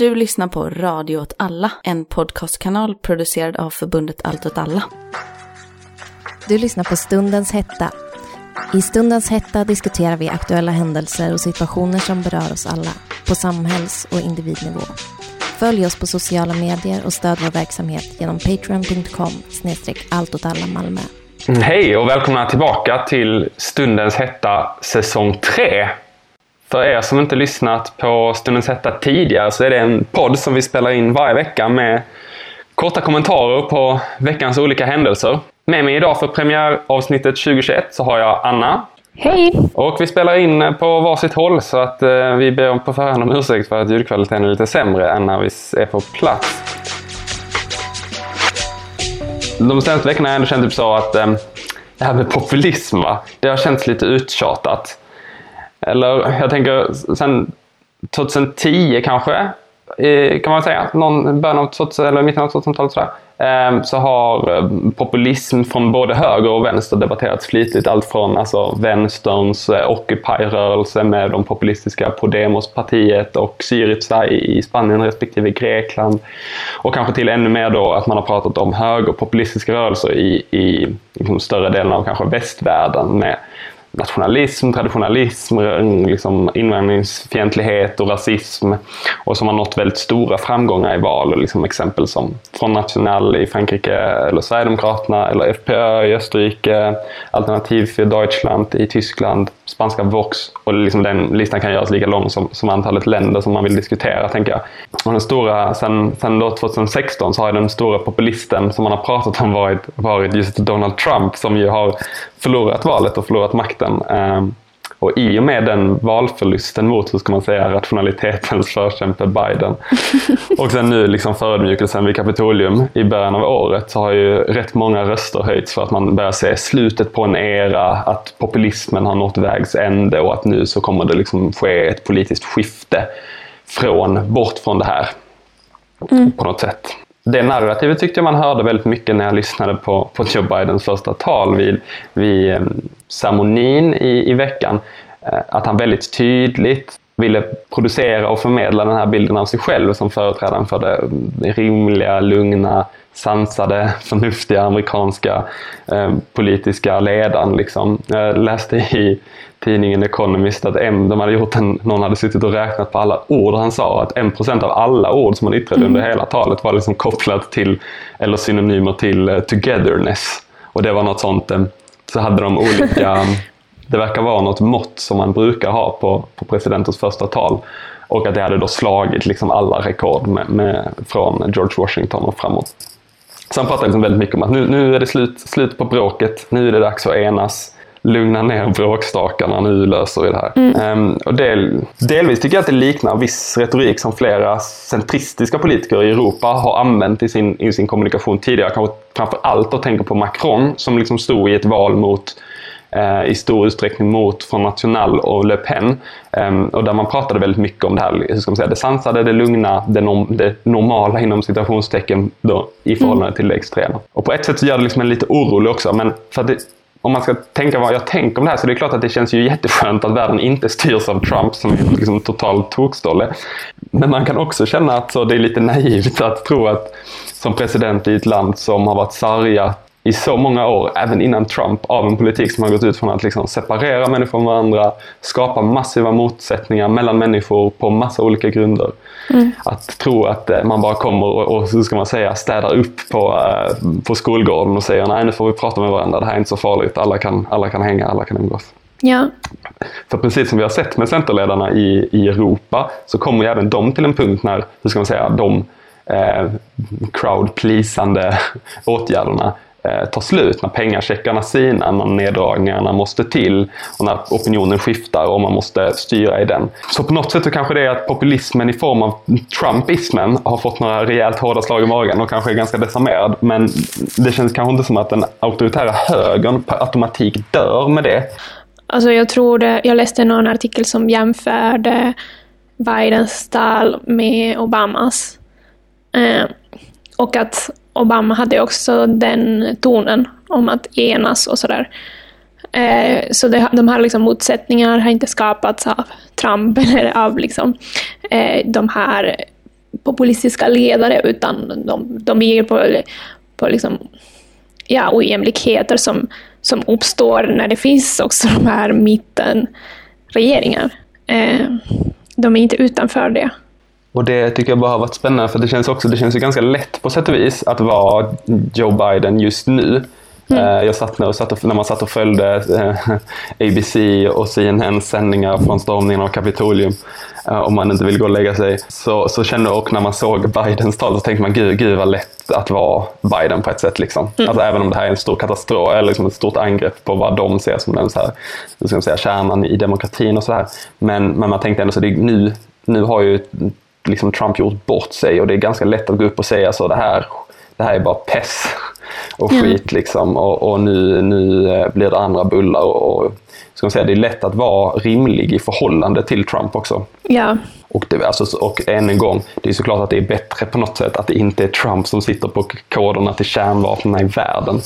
Du lyssnar på Radio åt alla, en podcastkanal producerad av förbundet Allt åt alla. Du lyssnar på Stundens hetta. I Stundens hetta diskuterar vi aktuella händelser och situationer som berör oss alla på samhälls och individnivå. Följ oss på sociala medier och stöd vår verksamhet genom patreon.com snedstreck Malmö. Hej och välkomna tillbaka till Stundens hetta säsong 3. För er som inte lyssnat på Stundens hetta tidigare så är det en podd som vi spelar in varje vecka med korta kommentarer på veckans olika händelser. Med mig idag för premiäravsnittet 2021 så har jag Anna. Hej! Och vi spelar in på varsitt håll så att eh, vi ber på förhand om ursäkt för att ljudkvaliteten är lite sämre än när vi är på plats. De senaste veckorna har jag ändå känt typ så att eh, det här med populism, va? det har känts lite uttjatat. Eller jag tänker sen 2010 kanske, kan man säga, någon början av 2000, eller mitten av 2000-talet sådär, ehm, så har eh, populism från både höger och vänster debatterats flitigt. Allt från alltså, vänsterns eh, Occupy-rörelse med de populistiska Podemos-partiet och Syriza i Spanien respektive Grekland. Och kanske till ännu mer då att man har pratat om högerpopulistiska rörelser i, i liksom, större delen av kanske västvärlden med nationalism, traditionalism, liksom invandringsfientlighet och rasism och som har nått väldigt stora framgångar i val. Liksom exempel som Front National i Frankrike, eller Sverigedemokraterna, eller FPÖ i Österrike, Alternativ för Deutschland i Tyskland, spanska Vox och liksom den listan kan göras lika lång som, som antalet länder som man vill diskutera, tänker jag. Och den stora, sen, sen då 2016 så har den stora populisten som man har pratat om varit, varit just Donald Trump som ju har förlorat valet och förlorat makten. Ehm, och i och med den valförlusten mot, hur ska man säga, rationalitetens förkämpe Biden och sen nu liksom förödmjukelsen vid Kapitolium i början av året så har ju rätt många röster höjts för att man börjar se slutet på en era, att populismen har nått vägs ände och att nu så kommer det liksom ske ett politiskt skifte från, bort från det här mm. på något sätt det narrativet tyckte jag man hörde väldigt mycket när jag lyssnade på, på Joe Bidens första tal vid, vid eh, ceremonin i, i veckan. Eh, att han väldigt tydligt ville producera och förmedla den här bilden av sig själv som företrädaren för det rimliga, lugna, sansade, förnuftiga amerikanska eh, politiska ledaren. Liksom. Jag läste i tidningen Economist att M, de hade gjort en, någon hade suttit och räknat på alla ord han sa, att en procent av alla ord som han yttrade mm. under hela talet var liksom kopplat till, eller synonymer till uh, togetherness. Och det var något sånt, um, så hade de olika, det verkar vara något mått som man brukar ha på, på presidentens första tal. Och att det hade då slagit liksom alla rekord med, med, från George Washington och framåt. Så han pratade liksom väldigt mycket om att nu, nu är det slut, slut på bråket, nu är det dags att enas lugna ner bråkstakarna, nu löser vi det här. Mm. Um, och del, delvis tycker jag att det liknar viss retorik som flera centristiska politiker i Europa har använt i sin, i sin kommunikation tidigare. Kanske framför allt att tänka på Macron som liksom stod i ett val mot i stor utsträckning mot från National och Le Pen. Um, och där man pratade väldigt mycket om det här, hur ska man säga, det sansade, det lugna, det, norm, det normala inom citationstecken då, i förhållande mm. till det extrema. Och på ett sätt så gör det liksom en lite orolig också, men för att det, om man ska tänka vad jag tänker om det här så det är klart att det känns ju jätteskönt att världen inte styrs av Trump som är liksom total tokstolle. Men man kan också känna att så det är lite naivt att tro att som president i ett land som har varit sargat i så många år, även innan Trump, av en politik som har gått ut från att liksom separera människor från varandra, skapa massiva motsättningar mellan människor på massa olika grunder. Mm. Att tro att eh, man bara kommer och, och hur ska man säga, städar upp på, uh, på skolgården och säger nej nu får vi prata med varandra, det här är inte så farligt, alla kan, alla kan hänga, alla kan umgås. Ja. För precis som vi har sett med centerledarna i, i Europa så kommer ju även de till en punkt när, hur ska man säga, de eh, crowd-pleasande åtgärderna Eh, tar slut, när pengacheckarna sinar, när neddragningarna måste till och när opinionen skiftar och man måste styra i den. Så på något sätt så kanske det är att populismen i form av trumpismen har fått några rejält hårda slag i magen och kanske är ganska desarmerad. Men det känns kanske inte som att den auktoritära högern per automatik dör med det. Alltså jag tror det, jag läste någon artikel som jämförde Bidens tal med Obamas. Eh, och att Obama hade också den tonen om att enas och sådär. Eh, så det, de här liksom motsättningarna har inte skapats av Trump eller av liksom, eh, de här populistiska ledare, utan de, de bygger på, på liksom, ja, ojämlikheter som, som uppstår när det finns också de här mittenregeringar. Eh, de är inte utanför det. Och det tycker jag bara har varit spännande för det känns också, det känns ju ganska lätt på sätt och vis att vara Joe Biden just nu. Mm. Jag satt, och satt och, när man satt och följde eh, ABC och CNN sändningar från stormningen av Kapitolium, eh, om man inte vill gå och lägga sig, så, så kände och när man såg Bidens tal så tänkte man gud, gud vad lätt att vara Biden på ett sätt. Liksom. Mm. Alltså, även om det här är en stor katastrof, eller liksom ett stort angrepp på vad de ser som den så här, ska man säga, kärnan i demokratin och så här. Men, men man tänkte ändå så det, nu, nu har ju liksom Trump gjort bort sig. Och det är ganska lätt att gå upp och säga så det här, det här är bara pess och skit liksom och, och, nu, nu eh, blir det andra bullar och, och ska man säga, det är lätt att vara rimlig i förhållande till Trump också. Ja. Och, det, alltså, och än en gång, det är såklart att det är bättre på något sätt att det inte är Trump som sitter på koderna till kärnvapnen i världen.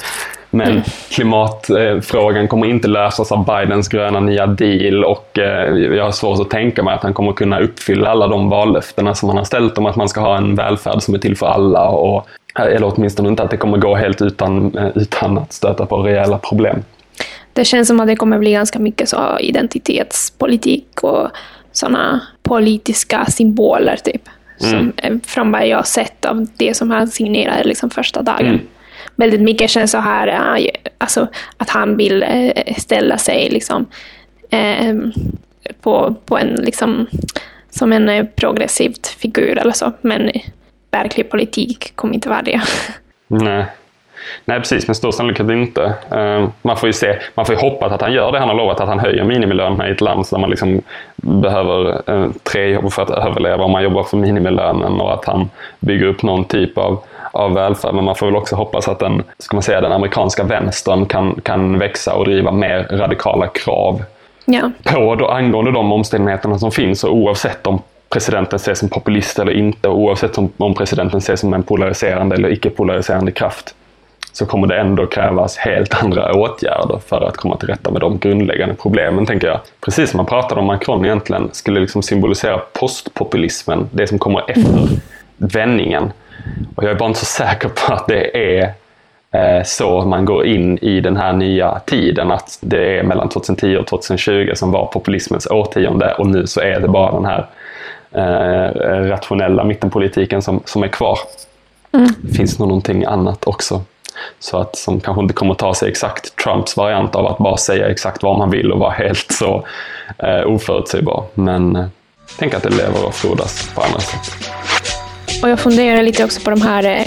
Men mm. klimatfrågan kommer inte lösas av Bidens gröna nya deal och eh, jag har svårt att tänka mig att han kommer kunna uppfylla alla de vallöftena som han har ställt om att man ska ha en välfärd som är till för alla. Och, eller åtminstone inte att det kommer gå helt utan, eh, utan att stöta på rejäla problem. Det känns som att det kommer bli ganska mycket så identitetspolitik och sådana politiska symboler typ. Mm. Som från vad jag har sett av det som han signerade liksom första dagen. Mm väldigt mycket känns så här, alltså, att han vill eh, ställa sig liksom, eh, på, på en, liksom, som en eh, progressivt figur eller så. Men verklig politik kommer inte vara det. Nej. Nej, precis. Med stor sannolikhet inte. Man får ju se, man får ju hoppas att han gör det han har lovat, att han höjer minimilönerna i ett land där man liksom behöver tre jobb för att överleva om man jobbar för minimilönen och att han bygger upp någon typ av av välfärd. Men man får väl också hoppas att den, ska man säga, den amerikanska vänstern kan, kan växa och driva mer radikala krav ja. på då, angående de omständigheterna som finns. Och oavsett om presidenten ses som populist eller inte, oavsett om, om presidenten ses som en polariserande eller icke-polariserande kraft, så kommer det ändå krävas helt andra åtgärder för att komma till rätta med de grundläggande problemen, tänker jag. Precis som man pratade om Macron egentligen skulle liksom symbolisera postpopulismen, det som kommer efter vändningen. Och jag är bara inte så säker på att det är eh, så man går in i den här nya tiden, att det är mellan 2010 och 2020 som var populismens årtionde och nu så är det bara den här rationella mittenpolitiken som, som är kvar. Mm. Det finns nog någonting annat också. Så att, som kanske inte kommer ta sig exakt Trumps variant av att bara säga exakt vad man vill och vara helt så eh, oförutsägbar. Men eh, tänk att det lever och frodas på andra sätt. Och jag funderar lite också på de här eh,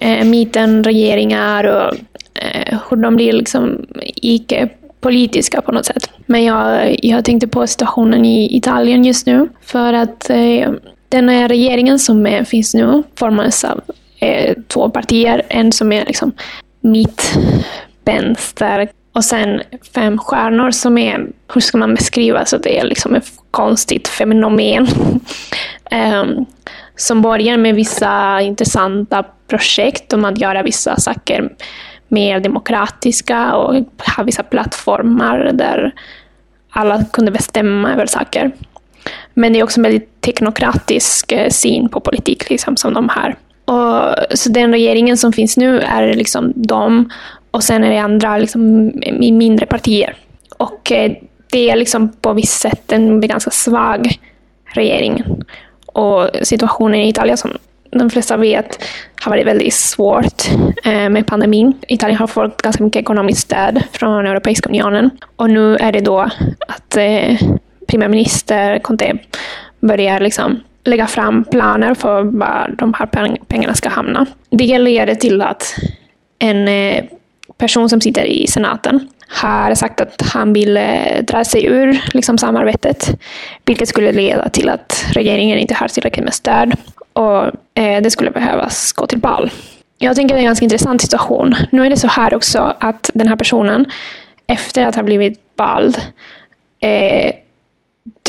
eh mitenregeringar och eh, hur de blir liksom icke-politiska på något sätt. Men jag, jag tänkte på situationen i Italien just nu. För att eh, den här regeringen som är, finns nu formades av eh, två partier. En som är liksom mitt, vänster och sen fem stjärnor som är, hur ska man beskriva, så det är liksom ett konstigt fenomen. um, som börjar med vissa intressanta projekt om att göra vissa saker mer demokratiska och ha vissa plattformar där alla kunde bestämma över saker. Men det är också en väldigt teknokratisk eh, syn på politik liksom, som de har. Och, så den regeringen som finns nu är liksom de och sen är det andra liksom, mindre partier. Och eh, det är liksom på visst sätt en ganska svag regering. Och situationen i Italien, som de flesta vet, har varit väldigt svårt eh, med pandemin. Italien har fått ganska mycket ekonomiskt stöd från Europeiska unionen. Och nu är det då att eh, premiärminister Conte börjar liksom lägga fram planer för var de här pengarna ska hamna. Det leder till att en eh, person som sitter i senaten har sagt att han vill eh, dra sig ur liksom, samarbetet, vilket skulle leda till att regeringen inte har tillräckligt med stöd och eh, det skulle behövas gå till val. Jag tänker att det är en ganska intressant situation. Nu är det så här också att den här personen, efter att ha blivit vald, eh,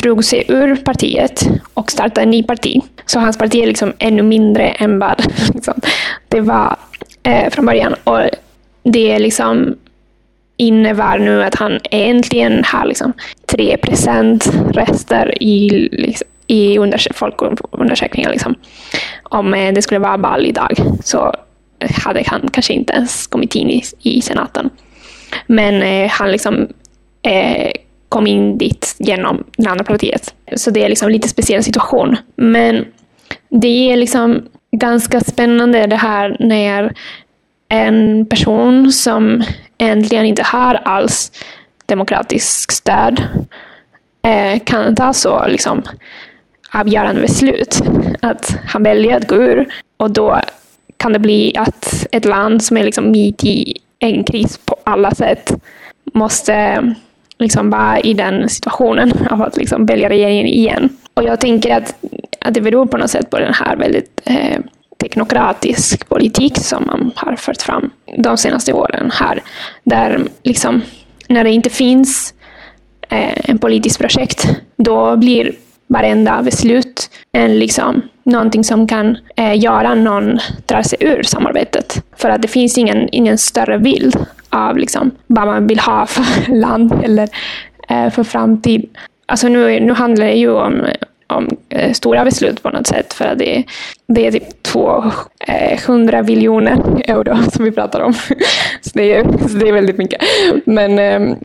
drog sig ur partiet och startade en ny parti. Så hans parti är liksom ännu mindre än vad liksom, det var eh, från början. Och det är liksom innebär nu att han äntligen har liksom 3% rester i, liksom, i folkundersökningen. Liksom. om eh, det skulle vara val idag så eh, hade han kanske inte ens kommit in i, i senaten. Men eh, han liksom eh, kom in dit genom det andra partiet. Så det är liksom lite speciell situation. Men det är liksom ganska spännande det här när en person som egentligen inte har alls demokratisk stöd eh, kan ta så liksom, avgörande beslut. Att han väljer att gå ur och då kan det bli att ett land som är liksom mitt i en kris på alla sätt måste liksom vara i den situationen av att liksom välja regeringen igen. Och jag tänker att, att det beror på något sätt på den här väldigt eh, teknokratisk politik som man har fört fram de senaste åren här. Där liksom, när det inte finns eh, en politisk projekt, då blir varenda beslut en liksom, någonting som kan eh, göra någon dra sig ur samarbetet. För att det finns ingen, ingen större bild av liksom, vad man vill ha för land eller eh, för framtid. Alltså nu, nu handlar det ju om, om eh, stora beslut på något sätt. För att det, det är typ 200 miljoner eh, biljoner euro som vi pratar om. så, det är, så det är väldigt mycket. Men, eh,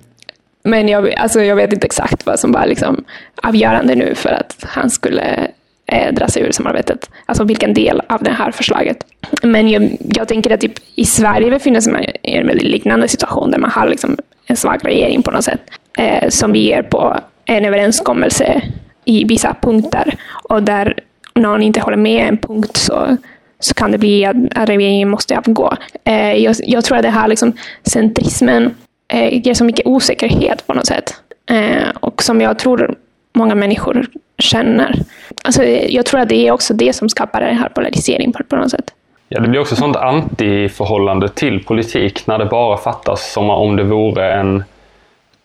men jag, alltså jag vet inte exakt vad som var liksom avgörande nu för att han skulle eh, dra sig ur samarbetet. Alltså vilken del av det här förslaget. Men jag, jag tänker att typ, i Sverige befinner sig man i en väldigt liknande situation där man har liksom en svag regering på något sätt. Eh, som vi ger på en överenskommelse i vissa punkter. Och där någon inte håller med en punkt så, så kan det bli att, att regeringen måste avgå. Eh, jag, jag, tror att det här liksom, centrismen eh, ger så mycket osäkerhet på något sätt. Eh, och som jag tror många människor känner. Alltså, jag tror att det är också det som skapar den här polariseringen på, på något sätt. Ja, det blir också sånt antiförhållande till politik när det bara fattas som om det vore en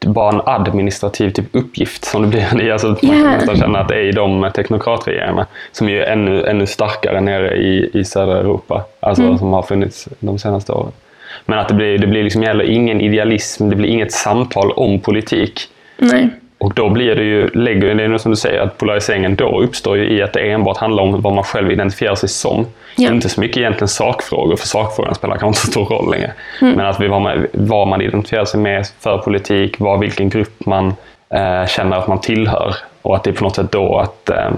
bara en administrativ typ uppgift som det blir. Alltså, yeah. Man kan nästan känna att det är i de teknokratregeringarna som är ännu, ännu starkare nere i, i södra Europa. Alltså mm. som har funnits de senaste åren. Men att det blir, det blir liksom heller ingen idealism, det blir inget samtal om politik. Nej. Och då blir det ju, lägger, det är som du säger, att polariseringen då uppstår ju i att det enbart handlar om vad man själv identifierar sig som. Ja. Inte så mycket egentligen sakfrågor, för sakfrågan spelar kanske inte så stor roll längre. Mm. Men att vi, vad, man, vad man identifierar sig med för politik, vad, vilken grupp man eh, känner att man tillhör. Och att det är på något sätt då att, eh,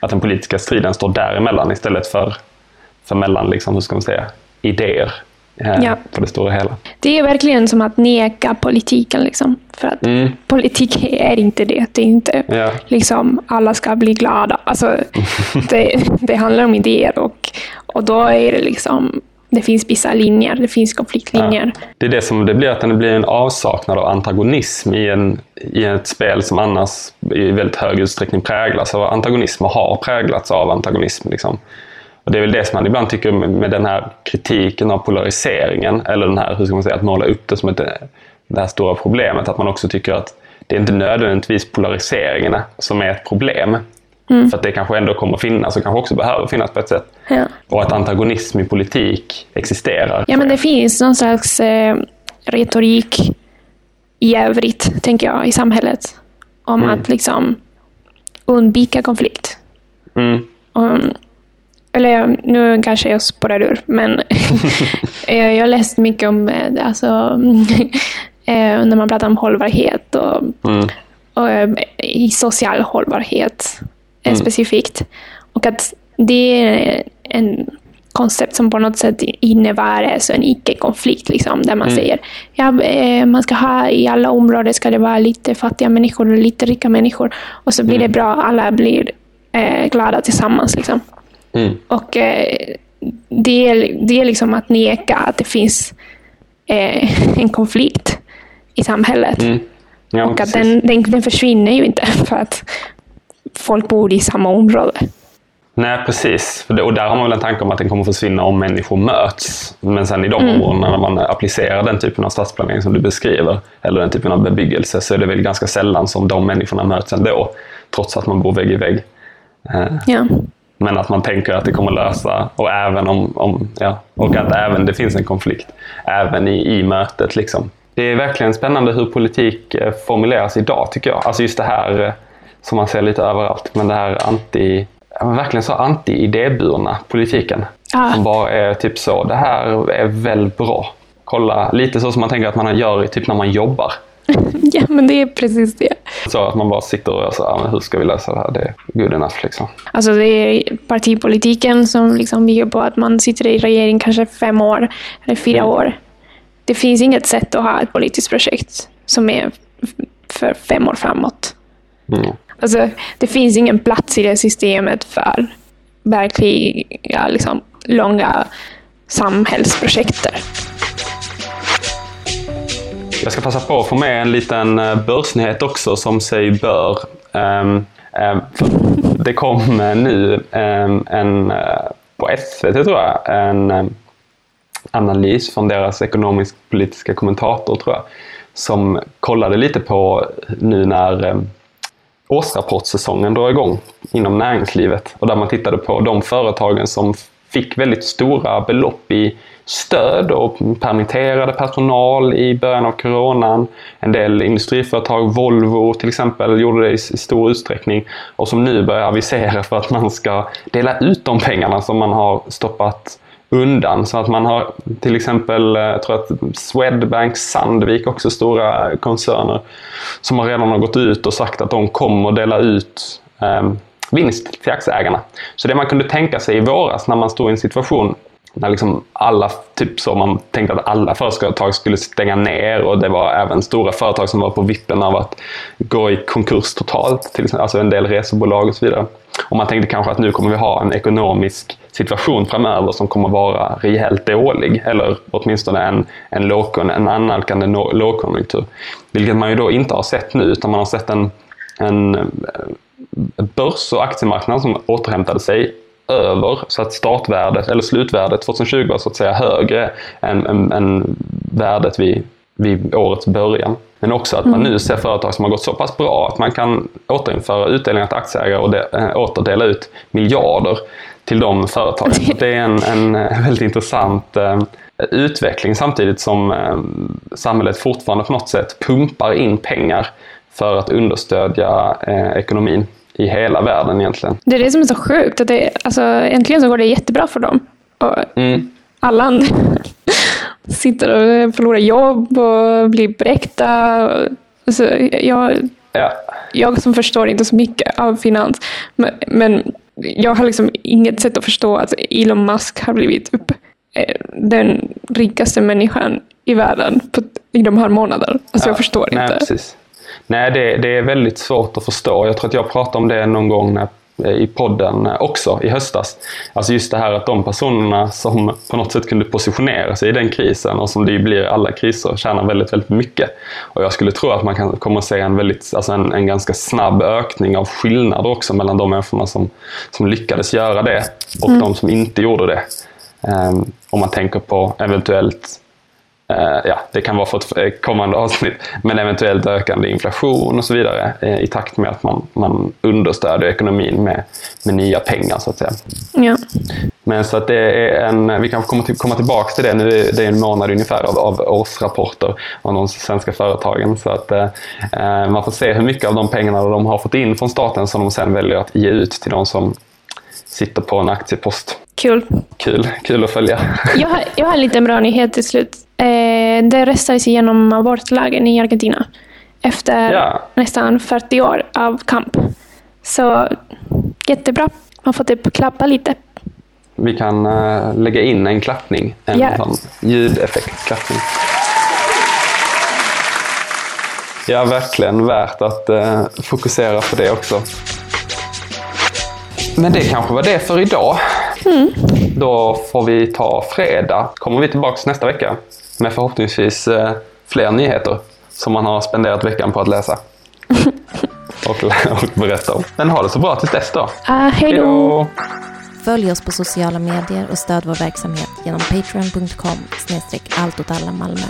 att den politiska striden står däremellan istället för, för mellan, liksom, hur ska man säga, idéer ja. på det stora hela. Det är verkligen som att neka politiken. Liksom. För att mm. politik är inte det. Det är inte ja. liksom alla ska bli glada. Alltså, det, det handlar om idéer och, och då är det liksom det finns vissa linjer, det finns konfliktlinjer. Ja. Det är det som det blir, att det blir en avsaknad av antagonism i, en, i ett spel som annars i väldigt hög utsträckning präglas av antagonism och har präglats av antagonism. Liksom. Och det är väl det som man ibland tycker med den här kritiken av polariseringen, eller den här, hur ska man säga, att måla upp det som ett, det här stora problemet, att man också tycker att det är inte nödvändigtvis polariseringarna som är ett problem. Mm. För att det kanske ändå kommer finnas och kanske också behöver finnas på ett sätt. Ja. Och att antagonism i politik existerar. Ja, men det finns någon slags eh, retorik i övrigt, tänker jag, i samhället. Om mm. att liksom undvika konflikt. Mm. Um, eller nu kanske jag spårar ur, men jag har läst mycket om eh, alltså, eh, när man pratar om hållbarhet och, mm. och eh, i social hållbarhet mm. specifikt. Och att det är en koncept som på något sätt innebär alltså en icke-konflikt. Liksom, där man mm. säger ja, man ska ha i alla områden ska det vara lite fattiga människor och lite rika människor. Och så blir mm. det bra, alla blir eh, glada tillsammans. Liksom. Mm. Och eh, det, är, det är liksom att neka att det finns eh, en konflikt i samhället. Mm. Ja, och att den, den, den, försvinner ju inte för att folk bor i samma område. Nej, precis. Och där har man väl en tanke om att den kommer försvinna om människor möts. Men sen i de mm. områdena när man applicerar den typen av stadsplanering som du beskriver, eller den typen av bebyggelse, så är det väl ganska sällan som de människorna möts ändå, trots att man bor vägg i vägg. Eh, ja. Men att man tänker att det kommer lösa och även om, om ja, och att även det finns en konflikt även i, i mötet. Liksom. Det är verkligen spännande hur politik eh, formuleras idag tycker jag. Alltså just det här eh, som man ser lite överallt, men det här anti verkligen så anti-idéburna politiken. Ja. Som bara är typ så, det här är väl bra. Kolla, lite så som man tänker att man gör typ när man jobbar. ja, men det är precis det. Så att man bara sitter och så, ja, men hur ska vi lösa det här? Det är good enough liksom. Alltså det är partipolitiken som liksom bygger på att man sitter i regering kanske fem år eller fyra Mm. år. Det finns inget sätt att ha ett politiskt projekt som är för fem år framåt. Mm. Alltså, det finns ingen plats i det systemet för verkliga liksom, långa samhällsprojekter. Jag ska passa på att få med en liten eh, börsnyhet också som sig bör. Ehm, ehm, det kom eh, nu ehm, en, eh, på SVT tror jag, en analys från deras ekonomisk-politiska kommentator tror jag, som kollade lite på nu när årsrapportsäsongen drar igång inom näringslivet och där man tittade på de företagen som fick väldigt stora belopp i stöd och permitterade personal i början av coronan. En del industriföretag, Volvo till exempel, gjorde det i stor utsträckning och som nu börjar avisera för att man ska dela ut de pengarna som man har stoppat undan. Så att man har till exempel, eh, jag tror att Swedbank, Sandvik, också stora koncerner, som har redan har gått ut och sagt att de kommer dela ut eh, vinst till aktieägarna. Så det man kunde tänka sig i våras när man stod i en situation när liksom alla, typ så man tänkte att alla företag skulle stänga ner och det var även stora företag som var på vippen av att gå i konkurs totalt, till exempel, alltså en del resebolag och så vidare. Och man tänkte kanske att nu kommer vi ha en ekonomisk situation framöver som kommer vara rejält dålig, eller åtminstone en, en, lågkon, en annalkande lågkonjunktur. Vilket man ju då inte har sett nu, utan man har sett en, en eh, börs och aktiemarknad som återhämtade sig över så att startvärdet eller slutvärdet 2020 var så att säga högre än, än, än värdet vid, vid årets början. Men också att man nu ser företag som har gått så pass bra att man kan återinföra utdelningar till aktieägare och de, äh, åter dela ut miljarder till de företagen. Det är en, en eh, väldigt intressant eh, utveckling samtidigt som eh, samhället fortfarande på något sätt pumpar in pengar för att understödja eh, ekonomin i hela världen egentligen. Det är det som är så sjukt. Att det, alltså, äntligen så går det jättebra för dem. Och Mm. alla andra sitter och förlorar jobb och blir bräckta. Alltså, jag, Ja. jag som förstår inte så mycket av finans, men, men jag har liksom inget sätt att förstå att Elon Musk har blivit upp, eh, den rikaste människan i världen på, i de här månaderna. Alltså jag förstår Nej, inte. precis. Nej, det, det är väldigt svårt att förstå. Jag tror att jag pratade om det någon gång när, i podden också i höstas. Alltså just det här att de personerna som på något sätt kunde positionera sig i den krisen och som det blir alla kriser tjänar väldigt, väldigt mycket. Och jag skulle tro att man kan, kommer att se en, väldigt, alltså en, en ganska snabb ökning av skillnader också mellan de människorna som, som lyckades göra det och de som inte gjorde det. Um, om man tänker på eventuellt Eh, ja, det kan vara för ett eh, kommande avsnitt, men eventuellt ökande inflation och så vidare eh, i takt med att man, man understödjer ekonomin med, med nya pengar så att säga. Ja. Men så att det är en, vi kan komma, till, komma tillbaka till det nu, är det är en månad ungefär av, av årsrapporter av de svenska företagen. Så att eh, man får se hur mycket av de pengarna de har fått in från staten som de sen väljer att ge ut till de som sitter på en aktiepost. Kul. Kul, kul att följa. Jag har, jag har en liten bra nyhet till slut. Eh, det röstades igenom abortlagen i Argentina efter Ja. nästan 40 år av kamp. Så jättebra. Man får typ klappa lite. Vi kan eh, lägga in en klappning, en Ja. sån ljudeffektklappning. Ja, verkligen värt att eh, fokusera på det också. Men det kanske var det för idag. Då får vi ta fredag. Kommer vi tillbaka nästa vecka med förhoppningsvis eh, fler nyheter som man har spenderat veckan på att läsa. och, och berätta om. Men ha det så bra tills dess då. Ah, hej då! Följ oss på sociala medier och stöd vår verksamhet genom patreon.com allt Malmö.